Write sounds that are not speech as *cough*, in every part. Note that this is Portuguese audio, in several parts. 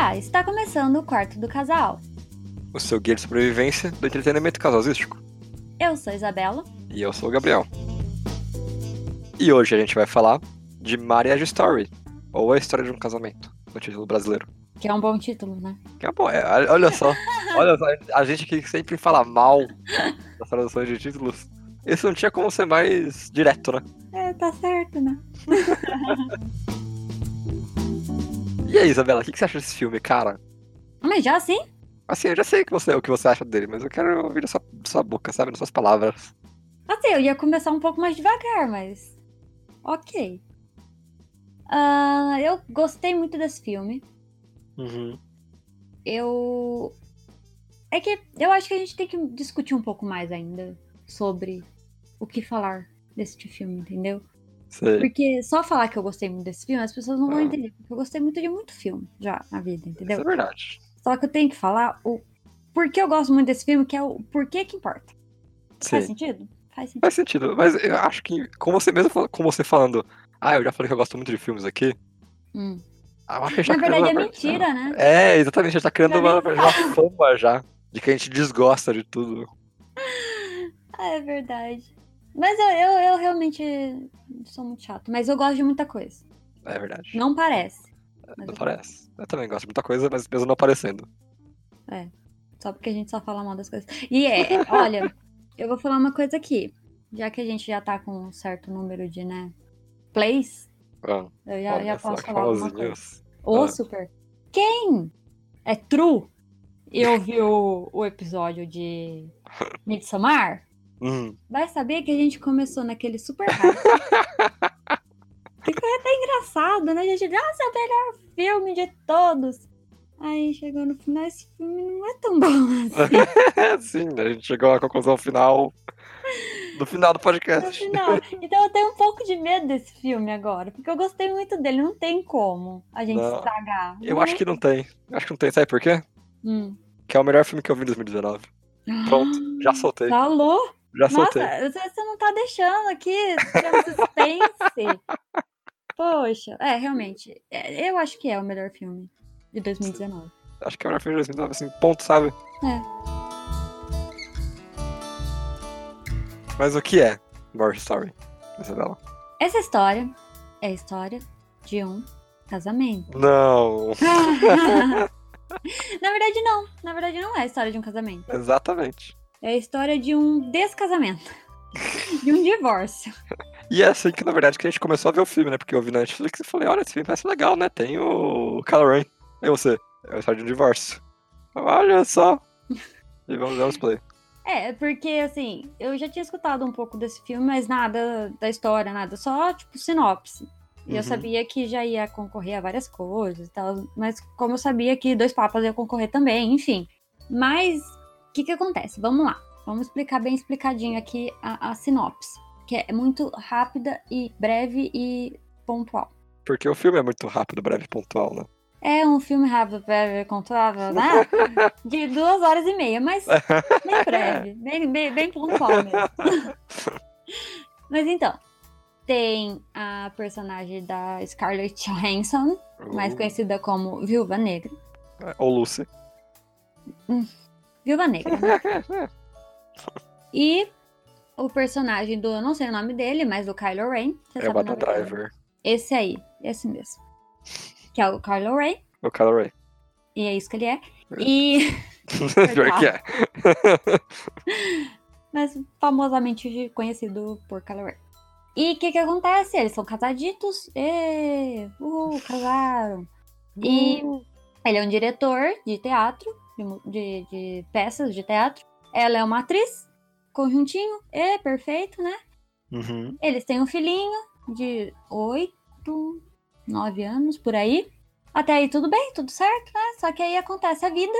Olá, está começando o quarto do casal. O seu guia de sobrevivência do entretenimento casalístico. Eu sou Isabela. E eu sou o Gabriel. E hoje a gente vai falar de Marriage Story, ou a história de um casamento, no título brasileiro. Que é um bom título, né? Que é bom, é, olha só, *laughs* olha só, a gente que sempre fala mal das traduções de títulos, isso não tinha como ser mais direto, né? É, tá certo, né? *laughs* E aí, Isabela, o que, que você acha desse filme, cara? Mas já assim? Assim, eu já sei que você, o que você acha dele, mas eu quero ouvir da sua, da sua boca, sabe? Das suas palavras. Assim, eu ia começar um pouco mais devagar, mas. Ok. Ah, eu gostei muito desse filme. Uhum. Eu. É que eu acho que a gente tem que discutir um pouco mais ainda sobre o que falar desse filme, entendeu? Sei. Porque só falar que eu gostei muito desse filme, as pessoas não vão Ah. entender. Porque eu gostei muito de muito filme já na vida, entendeu? Isso é verdade. Só que eu tenho que falar o porquê eu gosto muito desse filme, que é o porquê que importa. Faz Sim. sentido? Faz sentido. Faz sentido, mas eu acho que, com você mesmo, com você falando, ah, eu já falei que eu gosto muito de filmes aqui, Hum. eu acho que Na verdade é criando mentira, né? É, exatamente, já tá criando uma, uma fama já, de que a gente desgosta de tudo. *laughs* É verdade. Mas eu, eu, eu realmente sou muito chato. Mas eu gosto de muita coisa. É verdade. Não parece. Não eu parece. Eu também gosto de muita coisa, mas mesmo não aparecendo. Só porque a gente só fala mal das coisas. E é, *laughs* olha, eu vou falar uma coisa aqui. Já que a gente já tá com um certo número de, né, plays, Ah, eu já, já posso falar alguma coisa. Ô, Ah. super. Quem é true e ouviu o episódio de *laughs* Midsommar, Hum, vai saber que a gente começou naquele super hype. *laughs* Ficou até engraçado, né? A gente, nossa, é o melhor filme de todos. Aí chegou no final, esse filme não é tão bom assim. *laughs* Sim, a gente chegou à conclusão final no final do podcast. final. Então eu tenho um pouco de medo desse filme agora, porque eu gostei muito dele. Não tem como a gente Não. estragar. Eu acho que não tem. Acho que não tem, sabe por quê? Hum. Que é o melhor filme que eu vi em 2019. Pronto, já soltei. Falou? Já Nossa, soltei. você você não tá deixando aqui suspense. *laughs* Poxa, é, realmente. é, Eu acho que é o melhor filme de 2019. Acho que é o melhor filme de 2019, assim, ponto, sabe? É. Mas o que é Marriage Story? Isabela? Essa história é a história de um casamento. Não, *laughs* Na verdade, não. Na verdade, não é a história de um casamento. exatamente. É a história de um descasamento. De um divórcio. E é assim que, na verdade, que a gente começou a ver o filme, né? Porque eu vi na Netflix e falei, olha, esse filme parece legal, né? Tem o Ren. E você? É a história de um divórcio. Olha só. E vamos dar uns play. É, porque assim, eu já tinha escutado um pouco desse filme, mas nada da história, nada, só tipo sinopse. E eu Uhum. sabia que já ia concorrer a várias coisas e tal, mas como eu sabia que Dois Papas ia concorrer também, enfim. Mas o que que acontece? Vamos lá. Vamos explicar bem explicadinho aqui a, a sinopse, que é muito rápida e breve e pontual. Porque o filme é muito rápido, breve e pontual, né? É um filme rápido, breve, contável, né? *laughs* De duas horas e meia, mas bem *laughs* breve, bem, bem, bem pontual mesmo. *laughs* Mas então, tem a personagem da Scarlett Johansson, mais Uh, conhecida como Viúva Negra. Ou Lucy. Viúva Negra, né? *laughs* E o personagem do, eu não sei o nome dele, mas do Kylo Ren. É o dele? Driver. Esse aí, esse mesmo. Que é o Kylo Ren, O Kylo Ren. e é isso que ele é. E, *laughs* Pior que é. *laughs* mas famosamente conhecido por Kylo Ren. E o que que acontece? Eles são casaditos, e, uh, casaram. E ele é um diretor de teatro, de, de, de peças de teatro. Ela é uma atriz, conjuntinho, é perfeito, né? Uhum. Eles têm um filhinho de oito, nove anos, por aí. Até aí tudo bem, tudo certo, né? Só que aí acontece a vida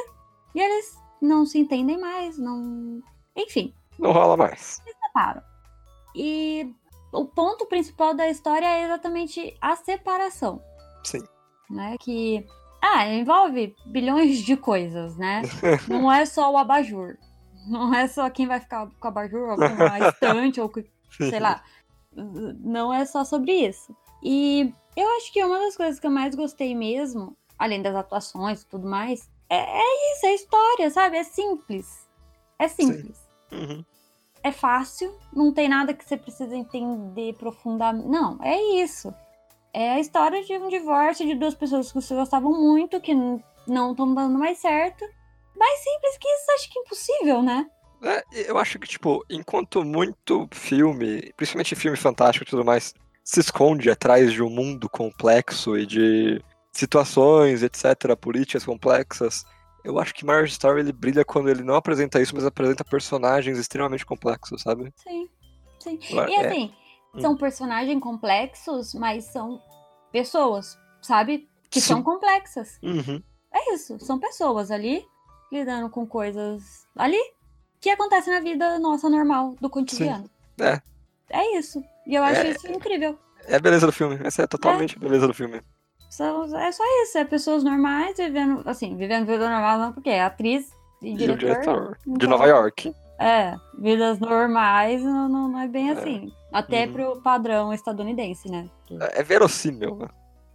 e eles não se entendem mais, não. Enfim, Não rola mais. separam. E o ponto principal da história é exatamente a separação. Sim. Né? Que. Ah, envolve bilhões de coisas, né? *laughs* Não é só o abajur. Não é só quem vai ficar com o abajur ou com a estante ou com sei lá. Não é só sobre isso. E eu acho que uma das coisas que eu mais gostei mesmo, além das atuações e tudo mais, é, é isso, é história, sabe? É simples. É simples. Uhum. É fácil, não tem nada que você precisa entender profundamente. Não, é isso. É a história de um divórcio de duas pessoas que se gostavam muito, que não estão dando mais certo. Mais simples que isso, acho que é impossível, né? É, eu acho que, tipo, enquanto muito filme, principalmente filme fantástico e tudo mais, se esconde atrás de um mundo complexo e de situações, etc., políticas complexas, eu acho que Marriage Story ele brilha quando ele não apresenta isso, mas apresenta personagens extremamente complexos, sabe? Sim, sim. E é, assim, Hum. são personagens complexos, mas são pessoas, sabe? Que Sim. são complexas. uhum, É isso, são pessoas ali lidando com coisas ali que acontecem na vida nossa normal, do cotidiano. É. É isso. E eu acho É. isso incrível. é a beleza do filme. Essa é totalmente a beleza do filme. São- é só isso, é pessoas normais vivendo, assim, vivendo vida normal, não porque é atriz e E o diretor. diretor de então- Nova York. É, vidas normais não, não, é bem É. assim. Até Uhum. pro padrão estadunidense, né? É verossímil, né?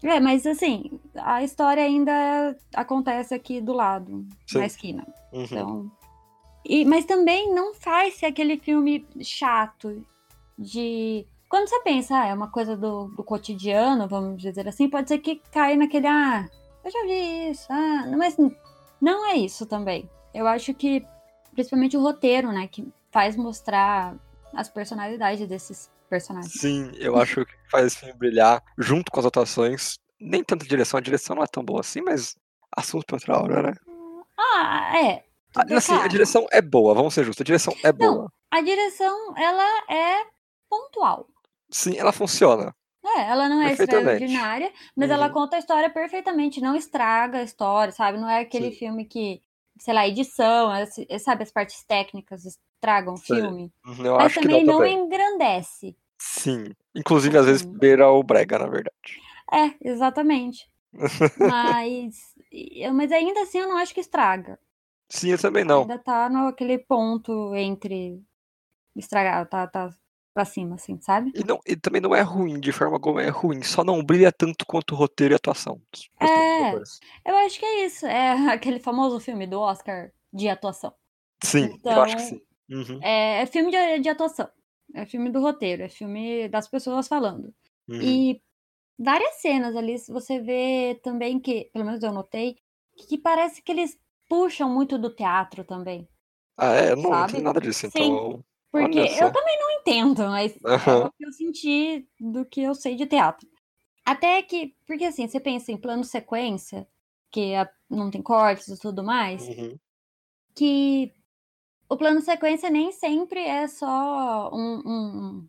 É, mas assim, a história ainda acontece aqui do lado, Sim. na esquina. Uhum. Então. E, mas também não faz ser aquele filme chato de. Quando você pensa, ah, é uma coisa do, do cotidiano, vamos dizer assim, pode ser que caia naquele, ah, eu já vi isso, ah, mas não é isso também. Eu acho que, principalmente o roteiro, né, que faz mostrar as personalidades desses personagens. Sim, eu acho que faz esse filme brilhar junto com as atuações. Nem tanta direção, a direção não é tão boa assim, mas assunto pra outra hora, né? Ah, é. Ah, Assim, a Cara, direção é boa, vamos ser justos, a direção é Não. boa. A direção, ela é pontual. Sim, ela funciona. É, ela não é extraordinária, mas ela Uhum. conta a história perfeitamente, não estraga a história, sabe? Não é aquele Sim. filme que, sei lá, edição, esse- sabe, as partes técnicas estragam o filme. Uhum, Eu mas acho que também não também. engrandece. Sim. Inclusive, às vezes, Assim. beira o brega, na verdade. É, exatamente. *laughs* mas, mas ainda assim eu não acho que estraga. Sim, eu também não. Ainda tá naquele ponto entre estragar, tá, tá pra cima, assim, sabe? E, não, e também não é ruim, de forma alguma é ruim, só não brilha tanto quanto o roteiro e a atuação. É. Eu acho que é isso. É *laughs* aquele famoso filme do Oscar de atuação. Sim, eu acho que Então, sim. Uhum, É, é filme de, de atuação. É filme do roteiro, é filme das pessoas falando. uhum. E várias cenas ali, se você vê também que, pelo menos eu notei, que parece que eles puxam muito do teatro também. Ah, é? Eu não sabe? entendo nada disso, Sim. então. Porque eu também não entendo, mas é Aham. o que eu senti do que eu sei de teatro. Até que, porque assim, você pensa em plano sequência, que a- não tem cortes e tudo mais, Uhum. que o plano sequência nem sempre é só um, um-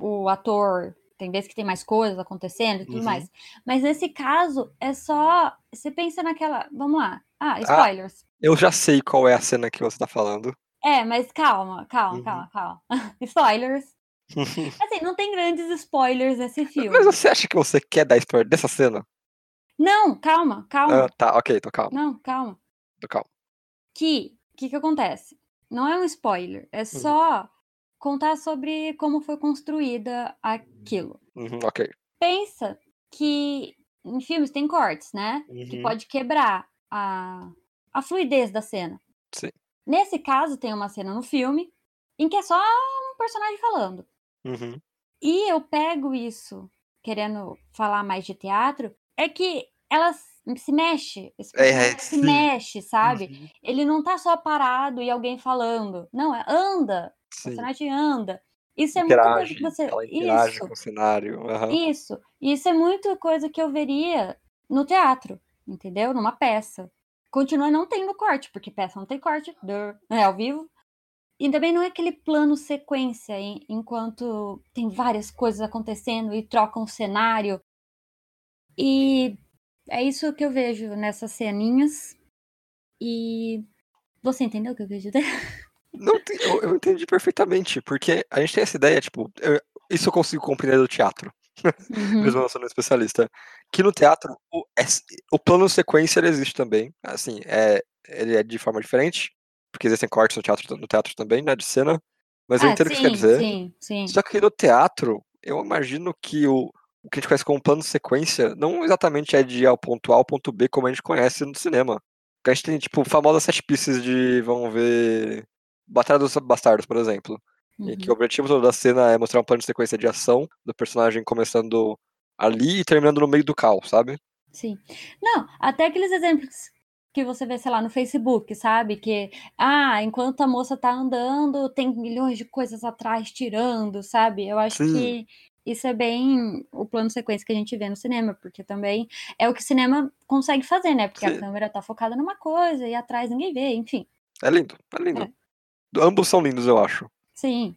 um- o ator. Tem vezes que tem mais coisas acontecendo e tudo Uhum. mais. Mas nesse caso, é só. Você pensa naquela. Vamos lá. Ah, spoilers. Eu já sei qual é a cena que você tá falando. É, mas calma, calma, Uhum. calma, calma. *laughs* spoilers. *laughs* Assim, não tem grandes spoilers nesse filme. Mas você acha que você quer dar spoiler dessa cena? Não, calma, calma. Ah, tá, ok, tô calmo, Não, calma. tô calmo. Que, o que que acontece? Não é um spoiler, é só contar sobre como foi construída aquilo. Uhum, ok. Pensa que em filmes tem cortes, né? Que Uhum. pode quebrar a, a fluidez da cena. Sim. Nesse caso, tem uma cena no filme em que é só um personagem falando. Uhum. E eu pego isso, querendo falar mais de teatro, é que ela se mexe. Esse É, personagem se sim. mexe, sabe? Uhum. Ele não tá só parado e alguém falando. Não, é anda. O Sim. personagem anda. Isso é muita coisa Interage, que você. ela interage Isso, com o cenário. aham. isso. Isso é muito coisa que eu veria no teatro, entendeu? Numa peça. Continua não tendo corte, porque peça não tem corte, dur, é ao vivo. E também não é aquele plano sequência, em- enquanto tem várias coisas acontecendo e trocam o cenário. E é isso que eu vejo nessas ceninhas. E você entendeu o que eu quis dizer? *laughs* Não, eu, eu entendi perfeitamente, porque a gente tem essa ideia, tipo, eu- isso eu consigo compreender do teatro, Uhum. mesmo não sendo um especialista, que no teatro o, es- o plano sequência ele existe também, assim, é, ele é de forma diferente, porque existem cortes no teatro, no teatro também, né, de cena, mas eu Ah, entendo o que você quer dizer, sim, sim. só que no teatro, eu imagino que o, o que a gente conhece como plano sequência não exatamente é de ir ao ponto A ao ponto B como a gente conhece no cinema. Porque a gente tem, tipo, famosas sete pieces de, vamos ver, Batalha dos Bastardos, por exemplo. Uhum. E que o objetivo todo da cena é mostrar um plano de sequência de ação do personagem começando ali e terminando no meio do caos, sabe? Sim. Não, até aqueles exemplos que você vê, sei lá, no Facebook, sabe? Que, ah, enquanto a moça tá andando, tem milhões de coisas atrás tirando, sabe? Eu acho Sim. que isso é bem o plano de sequência que a gente vê no cinema, porque também é o que o cinema consegue fazer, né? Porque Sim. a câmera tá focada numa coisa e atrás ninguém vê, enfim. É lindo, é lindo. É. Ambos são lindos, eu acho. Sim.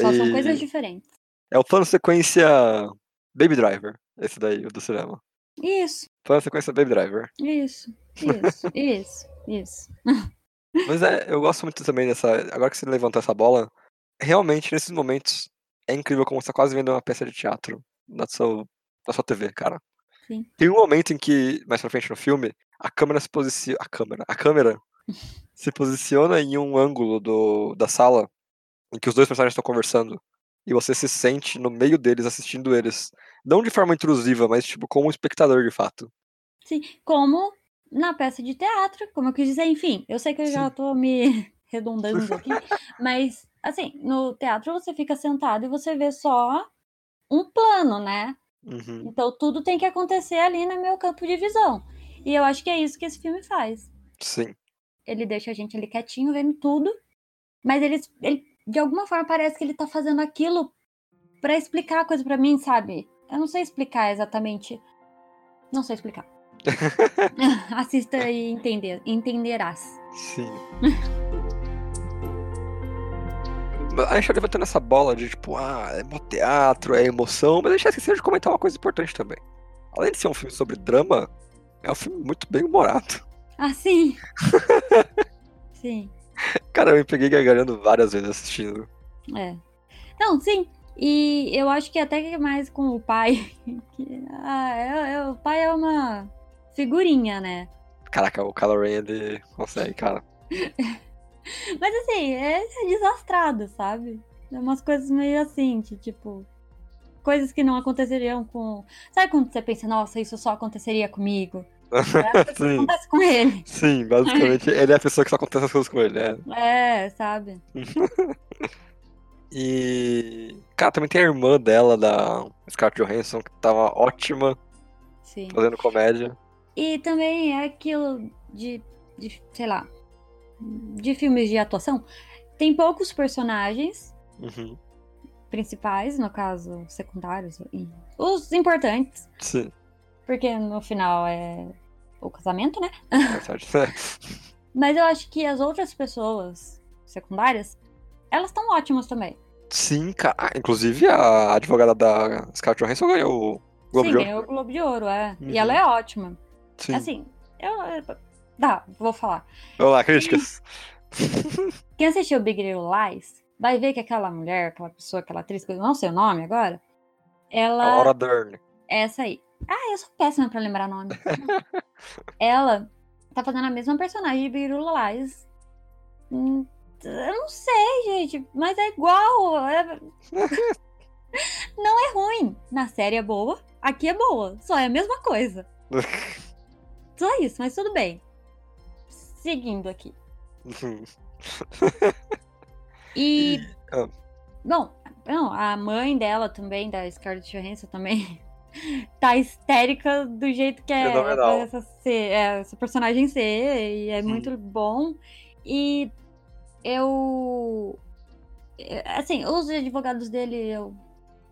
Só são E- coisas diferentes. É o plano sequência Baby Driver, esse daí, o do cinema. Isso, Plano sequência Baby Driver. isso, isso, *laughs* isso, isso. Mas é, eu gosto muito também dessa. Agora que você levantou essa bola, realmente nesses momentos é incrível como você tá quase vendo uma peça de teatro na sua, na sua TV, cara. Sim. Tem um momento em que, mais pra frente no filme, a câmera se posiciona. A câmera. A câmera *laughs* se posiciona em um ângulo do, da sala em que os dois personagens estão conversando. E você se sente no meio deles, assistindo eles. Não de forma intrusiva, mas tipo como um espectador de fato. Sim, como na peça de teatro, como eu quis dizer, enfim, eu sei que eu já Sim. tô me *laughs* redundando aqui, *laughs* mas assim, no teatro você fica sentado e você vê só um plano, né? Uhum. Então tudo tem que acontecer ali no meu campo de visão. E eu acho que é isso que esse filme faz. Sim. Ele deixa a gente ali quietinho, vendo tudo, mas ele, ele de alguma forma parece que ele tá fazendo aquilo pra explicar a coisa pra mim, sabe? Eu não sei explicar exatamente. Não sei explicar. *laughs* Assista e entender, entenderás. Sim. *laughs* A gente tá levantando essa bola de tipo, ah, é mó teatro, é emoção, mas a gente esqueceu de comentar uma coisa importante também. Além de ser um filme sobre drama, é um filme muito bem humorado. Ah, sim! *laughs* sim, *laughs* Cara, eu me peguei gargalhando várias vezes assistindo. é. Não, sim. E eu acho que até mais com o pai. *laughs* que, ah, é- é- o pai é uma figurinha, né? Caraca, o Kylo Ren, ele consegue, cara. *laughs* Mas assim, é, é desastrado, sabe? É umas coisas meio assim, que tipo. Coisas que não aconteceriam com. Sabe quando você pensa, nossa, isso só aconteceria comigo? É *laughs* Sim, acontece com ele. sim, basicamente, ele é a pessoa que só acontece as coisas com ele, né? É, sabe? *laughs* E. Cara, também tem a irmã dela, da Scarlett Johansson, que tava ótima Sim. fazendo comédia. E também é aquilo de, de, sei lá, de filmes de atuação. Tem poucos personagens Uhum. principais, no caso, secundários, os importantes, Sim, porque no final é o casamento, né? é verdade. *laughs* Mas eu acho que as outras pessoas secundárias, elas estão ótimas também. Sim, cara. Ah, Inclusive a advogada da Scarlett Johansson ganhou o Globo Sim, de Ouro. ganhou o Globo de Ouro, é. Uhum. E ela é ótima. Sim. Assim, eu. Dá, vou falar. Vamos lá, críticas. *laughs* Quem assistiu Big Little Lies vai ver que aquela mulher, aquela pessoa, aquela atriz, não sei o nome agora, ela. Laura Dern. é Essa aí. Ah, eu sou péssima pra lembrar nome. *laughs* ela tá fazendo a mesma personagem de Lies. Hum, Eu não sei, gente, mas é igual. é- *laughs* Não é ruim. Na série é boa, aqui é boa. Só é a mesma coisa. *laughs* Só isso, mas tudo bem. Seguindo aqui. E, Ah, bom, não, a mãe dela também, da Scarlett Johansson também, *laughs* tá histérica do jeito que é essa, ser- é, essa personagem ser, e é Sim. muito bom. E eu. Assim, os advogados dele, eu.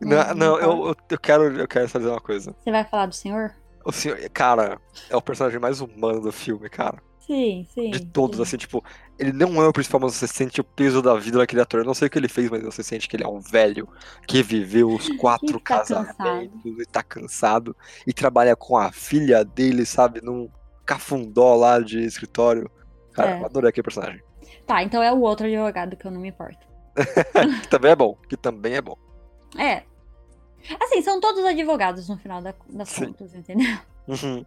Não, não, importo. eu, eu- eu quero, eu quero dizer uma coisa. Você vai falar do senhor? O senhor, cara, é o personagem mais humano do filme, cara. Sim, sim. De todos, sim. assim, tipo, ele não é o principal, mas você sente o peso da vida daquele ator. Eu não sei o que ele fez, mas você sente que ele é um velho que viveu os quatro *laughs* E tá casamentos e tá cansado e trabalha com a filha dele, sabe, num cafundó lá de escritório. Cara, É. eu adorei aquele personagem. Tá, então é o outro advogado que eu não me importo. Que *laughs* também é bom, que também é bom. É. Assim, são todos advogados no final da- das Sim. contas, entendeu? Uhum.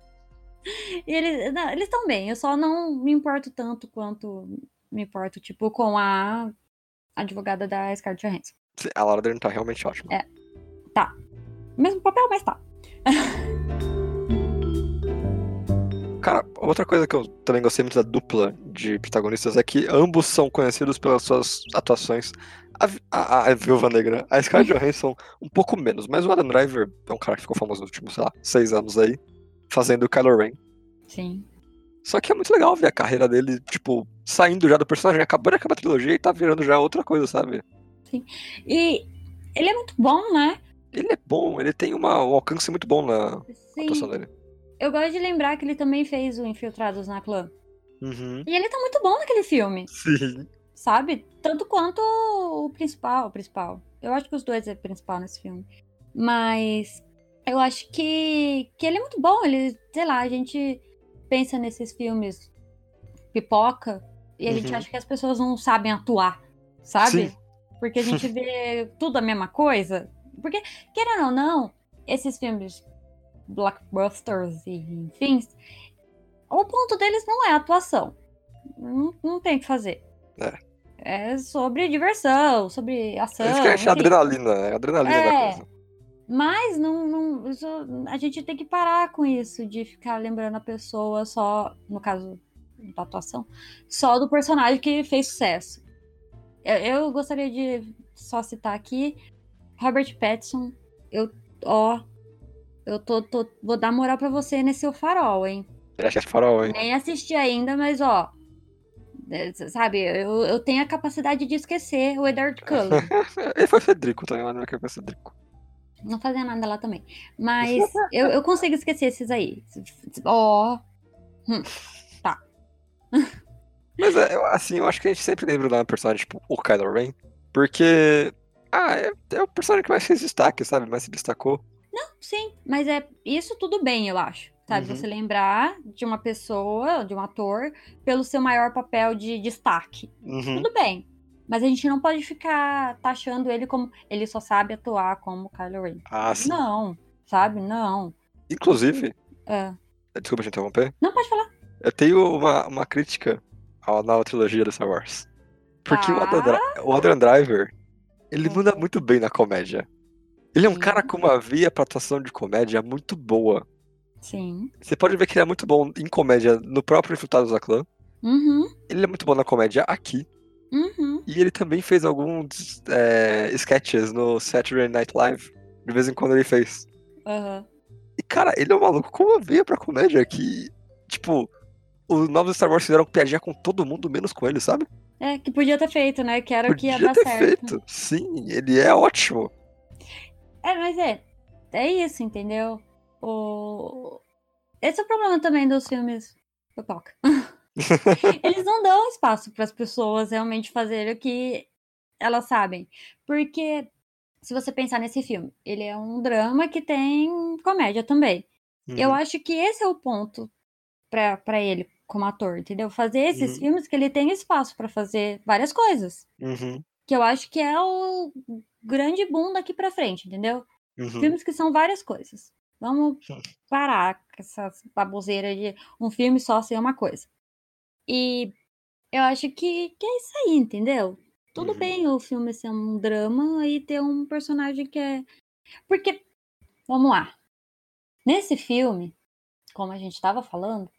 E eles estão bem, eu só não me importo tanto quanto me importo, tipo, com a advogada da Scarlett Johansson. A Laura Dern tá realmente ótima. É. Tá. Mesmo papel, mas tá. *laughs* Cara, outra coisa que eu também gostei muito da dupla de protagonistas é que ambos são conhecidos pelas suas atuações. A, a, a Viúva Negra, a Scarlett *laughs* Johansson, um pouco menos, mas o Adam Driver é um cara que ficou famoso nos últimos, sei lá, seis anos aí fazendo o Kylo Ren. Sim. Só que é muito legal ver a carreira dele, tipo, saindo já do personagem, acabou de acabar a trilogia e tá virando já outra coisa, sabe? E ele é muito bom, né? Ele é bom, ele tem uma, um alcance muito bom na Sim. atuação dele. Eu gosto de lembrar que ele também fez o Infiltrados na Clã. Uhum. E ele tá muito bom naquele filme, Sim. sabe? Tanto quanto o principal, o principal. Eu acho que os dois é principal nesse filme. Mas eu acho que, que ele é muito bom. Ele, sei lá, a gente pensa nesses filmes pipoca e a gente Uhum. acha que as pessoas não sabem atuar, sabe? Sim. Porque a gente *laughs* vê tudo a mesma coisa. Porque, querendo ou não, esses filmes blockbusters e enfim, o ponto deles não é a atuação. Não, não tem o que fazer. É. É sobre diversão, sobre ação. Isso que a gente é adrenalina, é adrenalina da É. coisa. Mas não, não, isso- a gente tem que parar com isso, de ficar lembrando a pessoa só, no caso da atuação, só do personagem que fez sucesso. Eu, eu gostaria de só citar aqui Robert Pattinson. Eu, ó, eu tô, tô- vou dar moral pra você nesse O Farol, hein? Ele é farol, hein? Nem assisti ainda, mas ó, é, sabe, eu, eu tenho a capacidade de esquecer o Edward Cullen. *laughs* Ele foi Federico também, eu lembro que foi Federico. Não fazia nada lá também. Mas eu, eu consigo esquecer esses aí. Ó. Hum, Mas é, eu- assim, eu acho que a gente sempre lembra da personagem, tipo, o Kylo Ren, porque. Ah, é, é o personagem que mais fez destaque, sabe? Mais se destacou. sim, mas é isso tudo bem, eu acho. Sabe? Uhum. Você lembrar de uma pessoa, de um ator, pelo seu maior papel de destaque. Uhum. Tudo bem. Mas a gente não pode ficar taxando ele como. Ele só sabe atuar como Kylo Ren. Ah, sim. Não, sabe? Não. Inclusive, É. desculpa te interromper, Não pode falar. eu tenho uma, uma crítica à nova trilogia do Star Wars. Porque Dri- o Adam Driver, ele Uhum. manda muito bem na comédia. Ele é um Sim. cara com uma via pra atuação de comédia muito boa. Sim. Você pode ver que ele é muito bom em comédia no próprio Infiltrados da Clã. Uhum. Ele é muito bom na comédia aqui. Uhum. E ele também fez alguns é, sketches no Saturday Night Live. De vez em quando ele fez. Aham. E, cara, ele é um maluco com uma veia pra comédia que, tipo, os novos Star Wars fizeram piadinha com todo mundo, menos com ele, sabe? É, que podia ter feito, né? Que era o que ia Podia dar ter certo. feito. Sim, ele é ótimo. É, mas é. É isso, entendeu? O... Esse é o problema também dos filmes pipoca. *laughs* *laughs* Eles não dão espaço para as pessoas realmente fazerem o que elas sabem. Porque, se você pensar nesse filme, ele é um drama que tem comédia também. Eu Uhum. acho que esse é o ponto pra ele como ator, entendeu? Fazer esses Uhum. filmes que ele tem espaço pra fazer várias coisas. Uhum. Que eu acho que é o grande boom daqui pra frente, entendeu? Uhum. Filmes que são várias coisas. Vamos parar com essas baboseiras de um filme só ser uma coisa. E eu acho que, que é isso aí, entendeu? Tudo Uhum. bem o filme ser um drama e ter um personagem que é. Porque, vamos lá. Nesse filme, como a gente tava falando,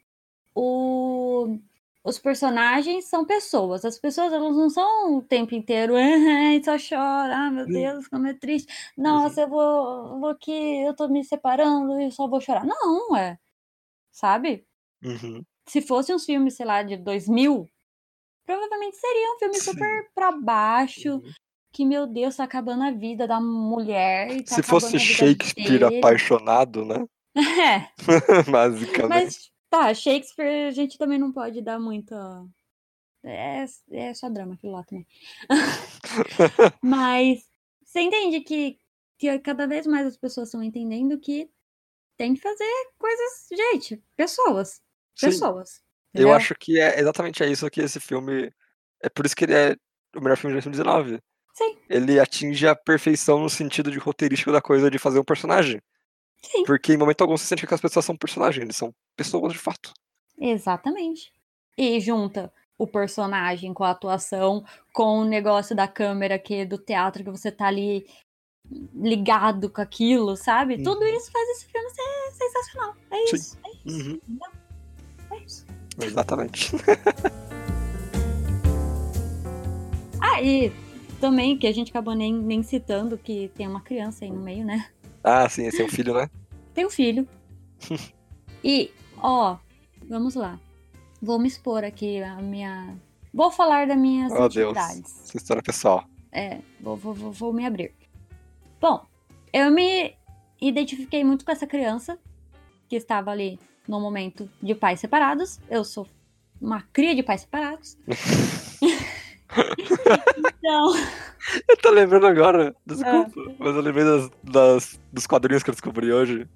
o... os personagens são pessoas. As pessoas, elas não são o tempo inteiro, "Ai, só chora, ah, meu. Deus, como é triste. Nossa, eu vou, vou aqui, eu tô me separando e só vou chorar. Não, é. Sabe? Uhum. Se fosse uns filmes, sei lá, de 2000, provavelmente seria um filme Sim. super pra baixo, Uhum. que, meu Deus, tá acabando a vida da mulher. E tá Se fosse Shakespeare dele. apaixonado, né? *laughs* É, *laughs* Basicamente. mas tá, Shakespeare a gente também não pode dar muita. É, é só drama aquilo lá também. *laughs* Mas você entende que, que cada vez mais as pessoas estão entendendo que tem que fazer coisas. Gente, pessoas. Sim. Pessoas. Eu acho que é exatamente isso que esse filme. É por isso que ele é o melhor filme de 2019. Sim. Ele atinge a perfeição no sentido de roteirístico da coisa de fazer um personagem. Sim. Porque em momento algum você sente que as pessoas são personagens, eles são pessoas de fato. Exatamente. E junta o personagem com a atuação, com o negócio da câmera que do teatro que você tá ali ligado com aquilo, sabe? Tudo Uhum. isso faz esse filme ser sensacional. É Sim. isso. É isso. Uhum. É. Exatamente. *laughs* Ah, e também que a gente acabou nem, nem citando que tem uma criança aí no meio, né? Ah, sim, esse é o filho, né? Tem um filho. *laughs* e, ó, vamos lá. Vou me expor aqui a minha. Vou falar das minhas Oh, Deus. intimidades. Essa história pessoal. É, vou, vou, vou, vou me abrir. Bom, eu me identifiquei muito com essa criança que estava ali no momento de pais separados. Eu sou uma cria de pais separados. *laughs* então, Eu tô lembrando agora, desculpa, mas eu lembrei das, das- dos quadrinhos que eu descobri hoje.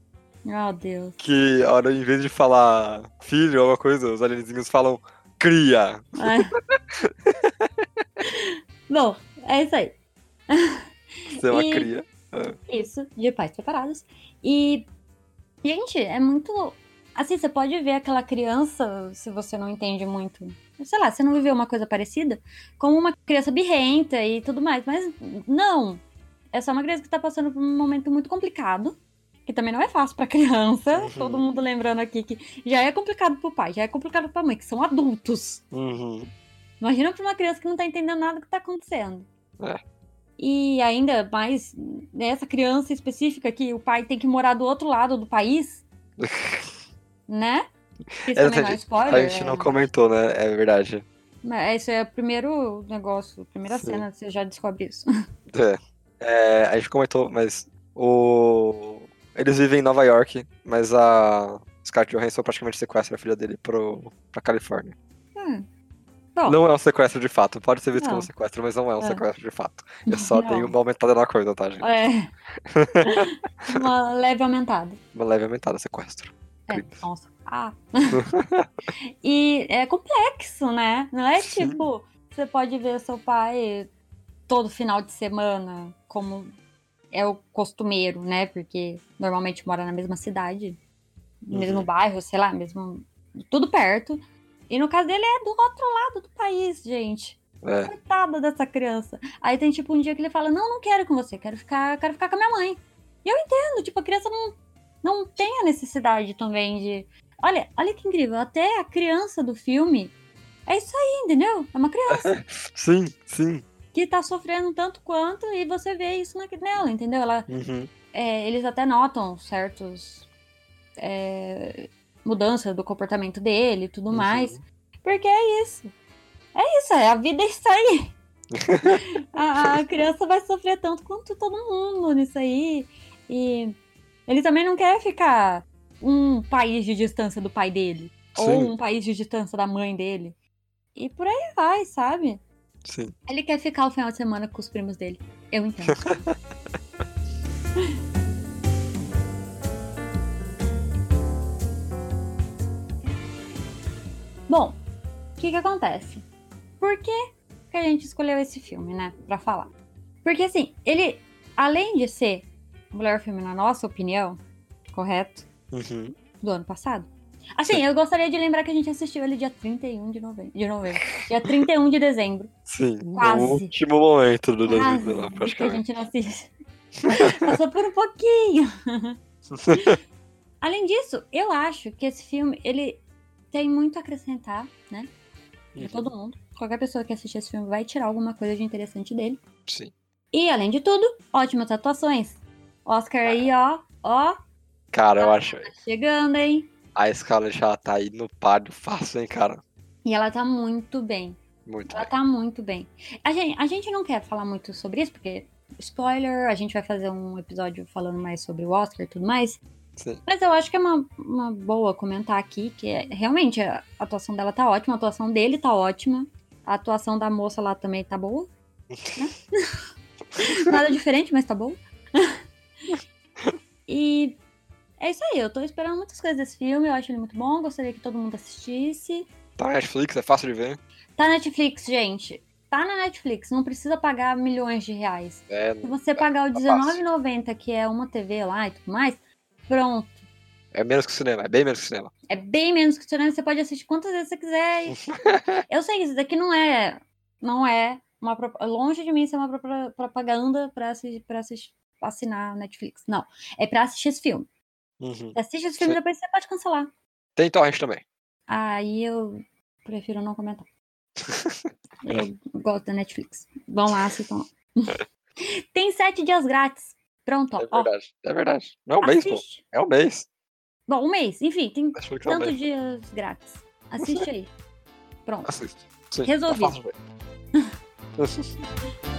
oh Deus. Que a hora, em vez de falar filho ou alguma coisa, os alienzinhos falam cria. É. Bom, é isso aí. Você é uma E- cria. Isso, de pais separados. E, gente, é muito. Assim, você pode ver aquela criança, se você não entende muito. Sei lá, você não viveu uma coisa parecida, como uma criança birrenta e tudo mais. Mas não. É só uma criança que tá passando por um momento muito complicado. Que também não é fácil pra criança. Uhum. Todo mundo lembrando aqui que já é complicado pro pai, já é complicado pra mãe, que são adultos. Uhum. Imagina pra uma criança que não tá entendendo nada do que tá acontecendo. É. E ainda mais nessa criança específica que o pai tem que morar do outro lado do país, *laughs* né? Isso É, também não é a spoiler. gente é- não comentou, né? É verdade. Mas Esse é o primeiro negócio, a primeira Sim. cena, você já descobre isso. É. É, a gente comentou, mas o. Eles vivem em Nova York, mas a Scarlett Johansson praticamente sequestra a filha dele pro... pra Califórnia. Hum. Bom, Não é um sequestro de fato. Pode ser visto Não. como sequestro, mas não é um É. sequestro de fato. Eu *laughs* só Não. dei uma aumentada na coisa, tá, gente? é. *laughs* Uma leve aumentada. Uma leve aumentada sequestro. É, nossa. Ah. *laughs* e é complexo, né? Não é Sim. tipo, você pode ver seu pai todo final de semana, como é o costumeiro, né? Porque normalmente mora na mesma cidade, no mesmo Uhum. bairro, sei lá, mesmo. Tudo perto. E no caso dele é do outro lado do país, gente. É. Coitada dessa criança. Aí tem tipo um dia que ele fala: Não, não quero ir com você, quero ficar, quero ficar com a minha mãe. E eu entendo, tipo, a criança não, não tem a necessidade também de. Olha, olha que incrível, até a criança do filme é isso aí, entendeu? É uma criança *laughs* Sim, sim. que tá sofrendo tanto quanto e você vê isso na, nela, entendeu? Ela, Uhum. é, eles até notam certos é, mudanças do comportamento dele e tudo Uhum. mais. Porque é isso. É isso, é, a vida é isso aí. *laughs* a, a criança vai sofrer tanto quanto todo mundo nisso aí. E ele também não quer ficar um país de distância do pai dele. Ou Sim. um país de distância da mãe dele. E por aí vai, sabe? Sim. Ele quer ficar o final de semana com os primos dele. Eu entendo. *laughs* Bom, o que que acontece? Por que, que a gente escolheu esse filme, né? Pra falar. Porque assim, ele, além de ser melhor filme na nossa opinião, correto? Uhum. Do ano passado. Assim, eu gostaria de lembrar que a gente assistiu ele dia 31 de novembro. De novembro. Dia 31 de dezembro. Sim. Quase. No último momento do Quase, 2019, porque a gente não assiste. *laughs* Passou por um pouquinho. *laughs* Além disso, eu acho que esse filme, ele tem muito a acrescentar, né? Pra Uhum. todo mundo. Qualquer pessoa que assistir esse filme vai tirar alguma coisa de interessante dele. Sim. E, além de tudo, ótimas atuações. Oscar aí, ó, ó, Cara, eu acho. tá chegando, hein? A Scarlett já tá aí no páreo fácil, hein, cara? E ela tá muito bem. Muito Ela bem. tá muito bem. A gente, a gente não quer falar muito sobre isso, porque, spoiler, a gente vai fazer um episódio falando mais sobre o Oscar e tudo mais. Sim. Mas eu acho que é uma, uma boa comentar aqui, que é, realmente a atuação dela tá ótima, a atuação dele tá ótima, a atuação da moça lá também tá boa. né? *laughs* Nada diferente, mas tá boa. *laughs* e é isso aí, eu tô esperando muitas coisas desse filme, eu acho ele muito bom, gostaria que todo mundo assistisse. Tá na Netflix, é fácil de ver. Tá na Netflix, gente. Tá na Netflix, não precisa pagar milhões de reais. É, Se você pagar o tá R$19,90, que é uma TV lá e tudo mais, pronto. é menos que cinema, é bem menos que cinema. É bem menos que o cinema, você pode assistir quantas vezes você quiser. e- *laughs* Eu sei que isso daqui não é. Não é uma. Longe de mim ser uma pro- propaganda pra, assi- pra assis- assinar Netflix. Não. É pra assistir esse filme. Uhum. Você assiste esse filme Sim. depois você pode cancelar. Tem torrent também. Aí eu prefiro não comentar. *laughs* eu gosto da Netflix. Vão lá, assistam lá. *laughs* Tem sete dias grátis. Pronto, É ó. verdade, é verdade. Não é um mês, pô. É um mês. Bom, um mês. Enfim, tem é um tantos mês. dias grátis. Assiste aí. Pronto. Assiste. Sim, Resolvido. *laughs* tá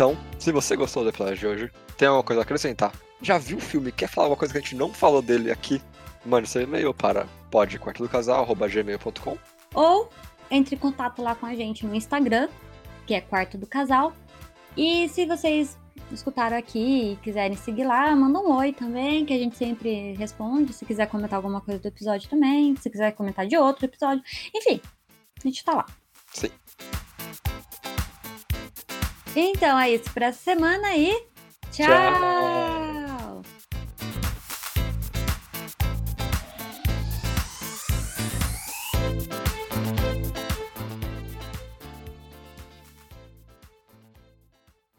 Então, se você gostou do episódio de hoje, tem alguma coisa a acrescentar? Já viu o filme? Quer falar uma coisa que a gente não falou dele aqui? Mande seu e-mail para podquartodocasal.gmail.com Ou entre em contato lá com a gente no Instagram, que é Quarto do Casal. E se vocês escutaram aqui e quiserem seguir lá, manda um oi também, que a gente sempre responde. Se quiser comentar alguma coisa do episódio também, se quiser comentar de outro episódio. Enfim, a gente tá lá. Sim. Então é isso pra essa semana e tchau! Tchau.